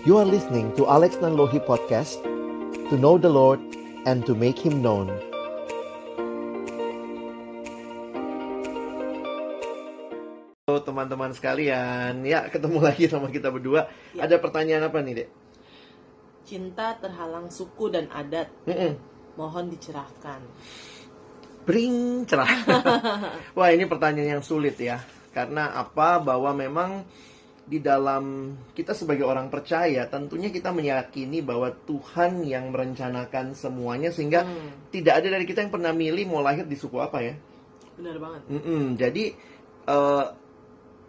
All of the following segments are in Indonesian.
You are listening to Alex Nanlohi Podcast To know the Lord and to make Him known Halo teman-teman sekalian Ya ketemu lagi sama kita berdua Ya. Ada pertanyaan apa nih dek? Cinta terhalang suku dan adat. Mm-mm. Mohon dicerahkan. Bring cerah. Wah ini pertanyaan yang sulit ya. Karena apa? Bahwa memang di dalam kita sebagai orang percaya tentunya kita meyakini bahwa Tuhan yang merencanakan semuanya sehingga Hmm, tidak ada dari kita yang pernah milih mau lahir di suku apa ya. benar banget. Mm-mm. Jadi eh,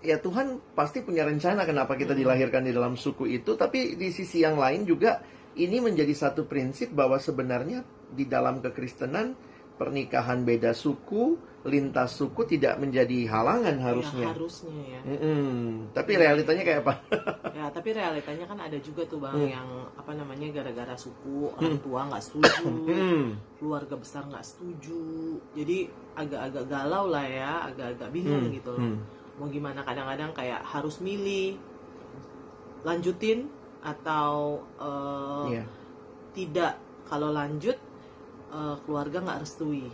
ya Tuhan pasti punya rencana kenapa kita dilahirkan di dalam suku itu, tapi di sisi yang lain juga ini menjadi satu prinsip bahwa sebenarnya di dalam kekristenan pernikahan beda suku, lintas suku tidak menjadi halangan Ya, harusnya. harusnya ya. Mm-mm. Tapi realitanya kayak apa? Ya, tapi realitanya kan ada juga tuh bang Hmm. yang apa namanya gara-gara suku orang tua nggak setuju, Mm. keluarga besar nggak setuju. Jadi agak-agak galau lah ya, agak-agak bingung Hmm. gitu loh. Hmm. Mau gimana kadang-kadang kayak harus milih lanjutin atau eh, Iya. tidak. Kalau lanjut eh, keluarga nggak restui.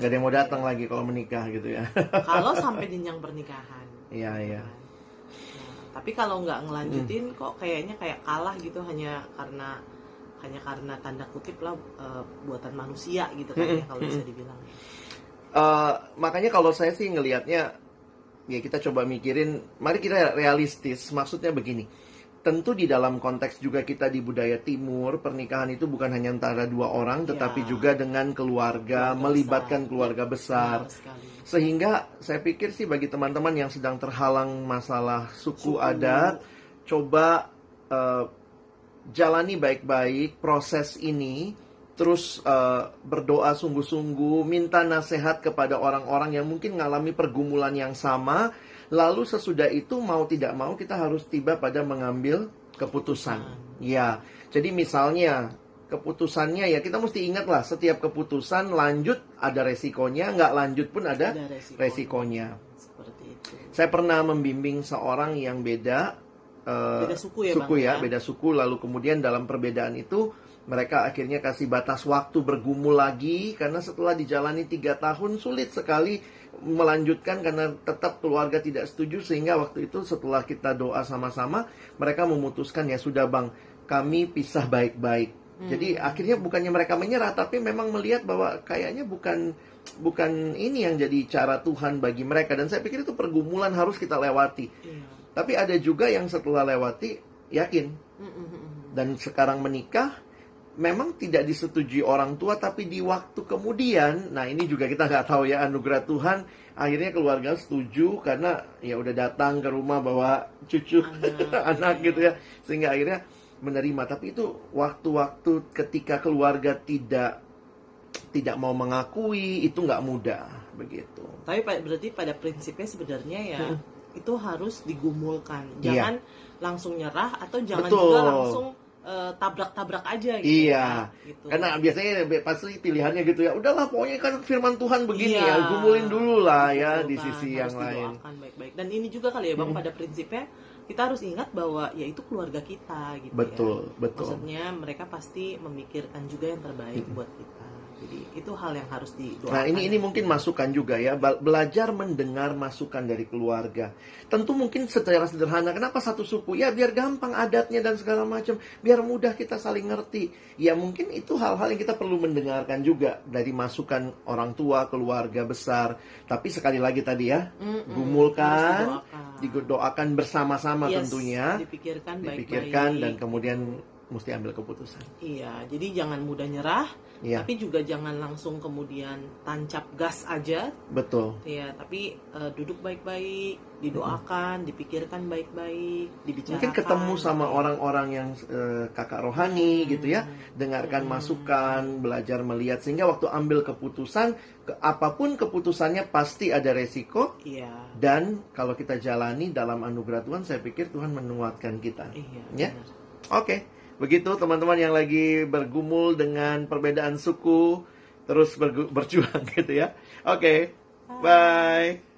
Gak ada yang mau datang lagi kalau menikah gitu ya. kalau sampai jenjang pernikahan. Iya, iya. Nah, tapi kalau nggak ngelanjutin kok kayaknya kayak kalah gitu hanya karena hanya karena tanda kutip lah eh, buatan manusia gitu kan ya Mm-mm, kalau bisa dibilang. Eh, makanya kalau saya sih ngelihatnya ya kita coba mikirin mari kita realistis maksudnya begini tentu di dalam konteks juga kita di budaya timur pernikahan itu bukan hanya antara dua orang tetapi Ya. juga dengan keluarga, Keluarga melibatkan besar. keluarga besar sekali. sehingga saya pikir sih bagi teman-teman yang sedang terhalang masalah suku, Suku. adat coba eh, jalani baik-baik proses ini terus eh, berdoa sungguh-sungguh minta nasihat kepada orang-orang yang mungkin mengalami pergumulan yang sama lalu sesudah itu mau tidak mau kita harus tiba pada mengambil keputusan ya jadi misalnya keputusannya ya kita mesti ingat lah setiap keputusan lanjut ada resikonya nggak lanjut pun ada Ada resiko. resikonya Seperti itu. saya pernah membimbing seorang yang beda eh, Beda suku ya, suku Bang, ya, ya? beda suku lalu kemudian dalam perbedaan itu mereka akhirnya kasih batas waktu bergumul lagi karena setelah dijalani tiga tahun sulit sekali melanjutkan karena tetap keluarga tidak setuju sehingga waktu itu setelah kita doa sama-sama mereka memutuskan ya sudah bang kami pisah baik-baik. Jadi akhirnya bukannya mereka menyerah tapi memang melihat bahwa kayaknya bukan bukan ini yang jadi cara Tuhan bagi mereka. Dan saya pikir itu pergumulan harus kita lewati. Iya. tapi ada juga yang setelah lewati yakin. Dan sekarang menikah memang tidak disetujui orang tua tapi di waktu kemudian nah ini juga kita nggak tahu ya anugerah Tuhan akhirnya keluarga setuju karena ya udah datang ke rumah bawa cucu Anak, anak gitu ya sehingga akhirnya menerima. Tapi itu waktu-waktu ketika keluarga tidak tidak mau mengakui itu nggak mudah begitu. Tapi berarti pada prinsipnya sebenarnya ya itu harus digumulkan. Jangan langsung nyerah atau jangan Betul. juga langsung tabrak-tabrak aja gitu. Iya. ya, gitu. Karena biasanya pasti pilihannya gitu ya. Udahlah pokoknya kan firman Tuhan begini Iya. ya. Gumulin dulu lah ya Betul di kan, sisi harus yang lain. baik-baik. Dan ini juga kali ya Bang Mm. pada prinsipnya kita harus ingat bahwa ya itu keluarga kita gitu Betul, ya. betul. Maksudnya mereka pasti memikirkan juga yang terbaik buat kita. Itu hal yang harus didoakan. Nah ini ini mungkin masukan juga ya belajar mendengar masukan dari keluarga. Tentu mungkin secara sederhana kenapa satu suku ya biar gampang adatnya dan segala macam biar mudah kita saling ngerti. Ya mungkin itu hal-hal yang kita perlu mendengarkan juga dari masukan orang tua keluarga besar. Tapi sekali lagi tadi ya Mm-mm, gumulkan, harus didoakan. didoakan bersama-sama Yes, tentunya, dipikirkan baik-baik. dipikirkan dan kemudian mesti ambil keputusan. Iya, jadi jangan mudah nyerah, Iya tapi juga jangan langsung kemudian tancap gas aja, betul. ya. Tapi eh, duduk baik-baik, didoakan, dipikirkan baik-baik, dibicarakan. Mungkin ketemu sama orang-orang yang eh, kakak rohani gitu ya, dengarkan Hmm. masukan, belajar melihat sehingga waktu ambil keputusan, ke- apa pun keputusannya pasti ada resiko Iya, dan kalau kita jalani dalam anugerah Tuhan, saya pikir Tuhan menguatkan kita. iya. Ya. benar. Oke, begitu teman-teman yang lagi bergumul dengan perbedaan suku, terus berjuang gitu ya. Oke, bye.